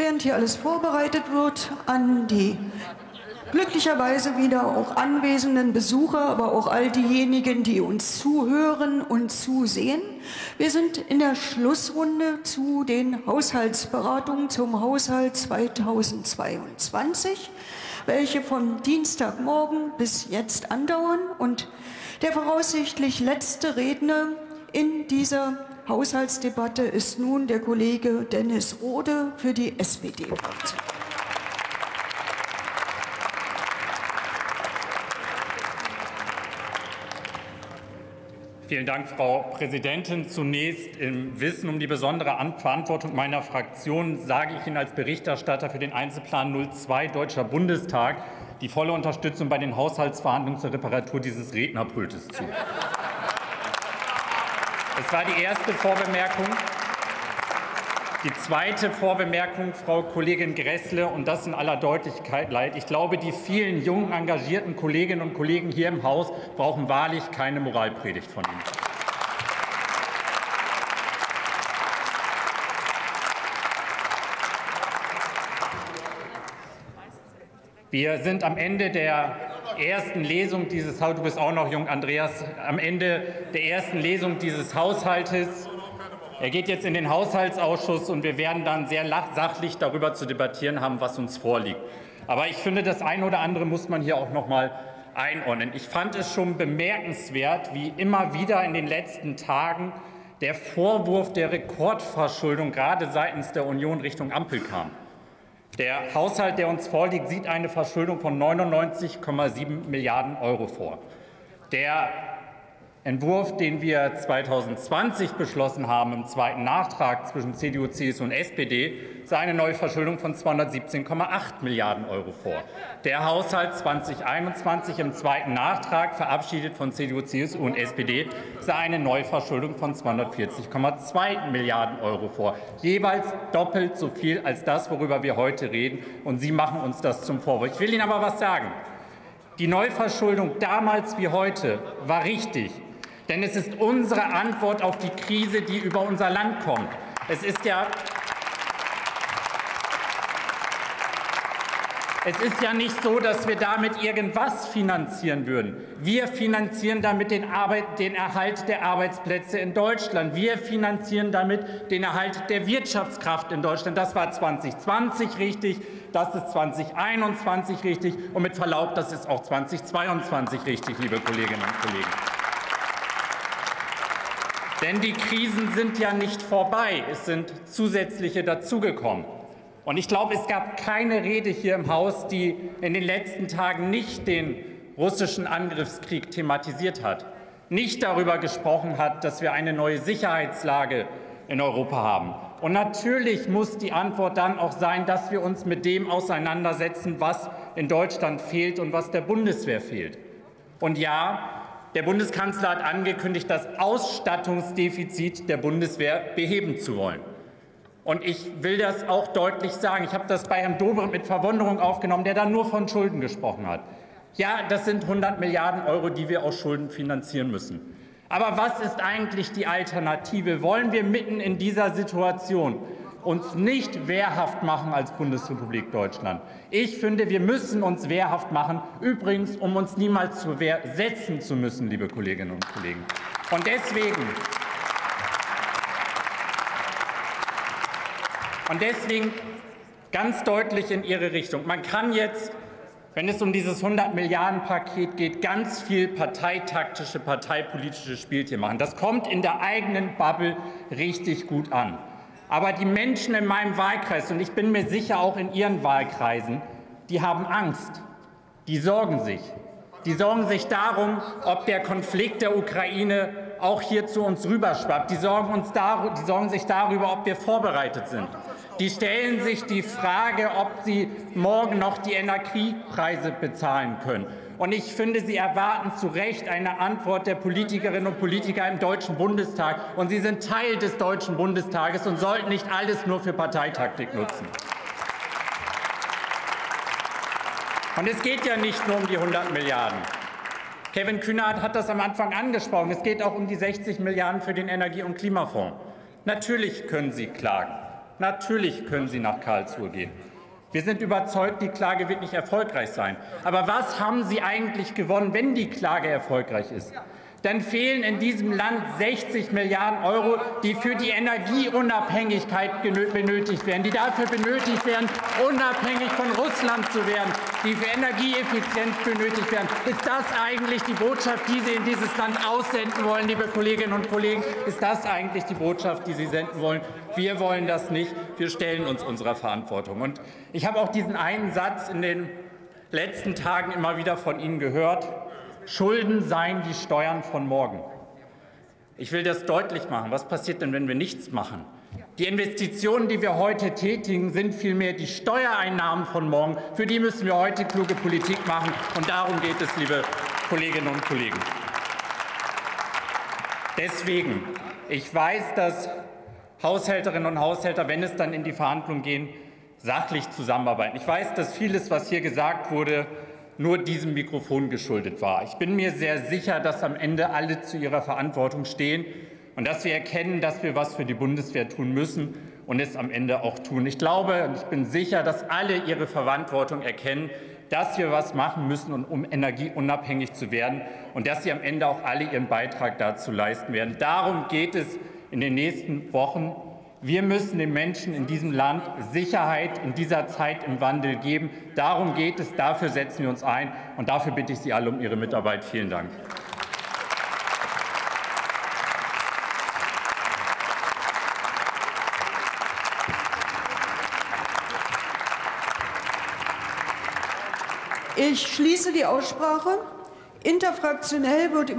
während hier alles vorbereitet wird, an die glücklicherweise wieder auch anwesenden Besucher, aber auch all diejenigen, die uns zuhören und zusehen. Wir sind in der Schlussrunde zu den Haushaltsberatungen zum Haushalt 2022, welche von Dienstagmorgen bis jetzt andauern. Und der voraussichtlich letzte Redner in dieser Haushaltsdebatte ist nun der Kollege Dennis Rode für die SPD-Fraktion. Vielen Dank, Frau Präsidentin. Zunächst im Wissen um die besondere Verantwortung meiner Fraktion sage ich Ihnen als Berichterstatter für den Einzelplan 02 Deutscher Bundestag die volle Unterstützung bei den Haushaltsverhandlungen zur Reparatur dieses Rednerpultes zu. Das war die erste Vorbemerkung. Die zweite Vorbemerkung, Frau Kollegin Gressle, und das in aller Deutlichkeit leid. Ich glaube, die vielen jungen, engagierten Kolleginnen und Kollegen hier im Haus brauchen wahrlich keine Moralpredigt von Ihnen. Wir sind am Ende der ersten Lesung dieses du bist auch noch jung, Andreas, am Ende der ersten Lesung dieses Haushaltes. Er geht jetzt in den Haushaltsausschuss und wir werden dann sehr sachlich darüber zu debattieren haben, was uns vorliegt. Aber ich finde, das eine oder andere muss man hier auch noch mal einordnen. Ich fand es schon bemerkenswert, wie immer wieder in den letzten Tagen der Vorwurf der Rekordverschuldung gerade seitens der Union Richtung Ampel kam. Der Haushalt, der uns vorliegt, sieht eine Verschuldung von 99,7 Milliarden Euro vor. Der Entwurf, den wir 2020 beschlossen haben im zweiten Nachtrag zwischen CDU, CSU und SPD, sah eine Neuverschuldung von 217,8 Milliarden Euro vor. Der Haushalt 2021 im zweiten Nachtrag, verabschiedet von CDU, CSU und SPD, sah eine Neuverschuldung von 240,2 Milliarden Euro vor. Jeweils doppelt so viel als das, worüber wir heute reden. Und Sie machen uns das zum Vorwurf. Ich will Ihnen aber was sagen. Die Neuverschuldung damals wie heute war richtig. Denn es ist unsere Antwort auf die Krise, die über unser Land kommt. Es ist ja Es ist ja nicht so, dass wir damit irgendwas finanzieren würden. Wir finanzieren damit den, Arbeit, den, Erhalt der Arbeitsplätze in Deutschland. Wir finanzieren damit den Erhalt der Wirtschaftskraft in Deutschland. Das war 2020 richtig, das ist 2021 richtig und mit Verlaub, das ist auch 2022 richtig, liebe Kolleginnen und Kollegen. Denn die Krisen sind ja nicht vorbei, es sind zusätzliche dazugekommen. Und ich glaube, es gab keine Rede hier im Haus, die in den letzten Tagen nicht den russischen Angriffskrieg thematisiert hat, nicht darüber gesprochen hat, dass wir eine neue Sicherheitslage in Europa haben. Und natürlich muss die Antwort dann auch sein, dass wir uns mit dem auseinandersetzen, was in Deutschland fehlt und was der Bundeswehr fehlt. Und ja, der Bundeskanzler hat angekündigt, das Ausstattungsdefizit der Bundeswehr beheben zu wollen. Und ich will das auch deutlich sagen. Ich habe das bei Herrn Dobrindt mit Verwunderung aufgenommen, der da nur von Schulden gesprochen hat. Ja, das sind 100 Milliarden Euro, die wir aus Schulden finanzieren müssen. Aber was ist eigentlich die Alternative? Wollen wir mitten in dieser Situation uns nicht wehrhaft machen als Bundesrepublik Deutschland. Ich finde, wir müssen uns wehrhaft machen, übrigens, um uns niemals zur Wehr setzen zu müssen, liebe Kolleginnen und Kollegen. Und deswegen, und deswegen ganz deutlich in Ihre Richtung. Man kann jetzt, wenn es um dieses 100 Milliarden Paket geht, ganz viel parteitaktische, parteipolitische Spielchen machen. Das kommt in der eigenen Bubble richtig gut an. Aber die Menschen in meinem Wahlkreis, und ich bin mir sicher auch in Ihren Wahlkreisen, die haben Angst, die sorgen sich. Die sorgen sich darum, ob der Konflikt der Ukraine auch hier zu uns rüberschwappt. Die sorgen, uns dar die sorgen sich darüber, ob wir vorbereitet sind. Die stellen sich die Frage, ob sie morgen noch die Energiepreise bezahlen können. Und ich finde, Sie erwarten zu Recht eine Antwort der Politikerinnen und Politiker im Deutschen Bundestag. Und Sie sind Teil des Deutschen Bundestages und sollten nicht alles nur für Parteitaktik nutzen. Und es geht ja nicht nur um die 100 Milliarden. Kevin Kühnert hat das am Anfang angesprochen. Es geht auch um die 60 Milliarden für den Energie- und Klimafonds. Natürlich können Sie klagen. Natürlich können Sie nach Karlsruhe gehen. Wir sind überzeugt, die Klage wird nicht erfolgreich sein. Aber was haben Sie eigentlich gewonnen, wenn die Klage erfolgreich ist? Dann fehlen in diesem Land 60 Milliarden Euro, die für die Energieunabhängigkeit benötigt werden, die dafür benötigt werden, unabhängig von Russland zu werden, die für Energieeffizienz benötigt werden. Ist das eigentlich die Botschaft, die Sie in dieses Land aussenden wollen, liebe Kolleginnen und Kollegen? Ist das eigentlich die Botschaft, die Sie senden wollen? Wir wollen das nicht. Wir stellen uns unserer Verantwortung. Und ich habe auch diesen einen Satz in den letzten Tagen immer wieder von Ihnen gehört. Schulden seien die Steuern von morgen. Ich will das deutlich machen. Was passiert denn, wenn wir nichts machen? Die Investitionen, die wir heute tätigen, sind vielmehr die Steuereinnahmen von morgen. Für die müssen wir heute kluge Politik machen. Und darum geht es, liebe Kolleginnen und Kollegen. Deswegen, ich weiß, dass Haushälterinnen und Haushälter, wenn es dann in die Verhandlungen gehen, sachlich zusammenarbeiten. Ich weiß, dass vieles, was hier gesagt wurde, nur diesem Mikrofon geschuldet war. Ich bin mir sehr sicher, dass am Ende alle zu ihrer Verantwortung stehen und dass wir erkennen, dass wir was für die Bundeswehr tun müssen und es am Ende auch tun. Ich glaube und ich bin sicher, dass alle ihre Verantwortung erkennen, dass wir was machen müssen, um energieunabhängig zu werden und dass sie am Ende auch alle ihren Beitrag dazu leisten werden. Darum geht es in den nächsten Wochen wir müssen den Menschen in diesem Land Sicherheit in dieser Zeit im Wandel geben. Darum geht es, dafür setzen wir uns ein, und dafür bitte ich Sie alle um Ihre Mitarbeit. Vielen Dank. Ich schließe die Aussprache. Interfraktionell wird über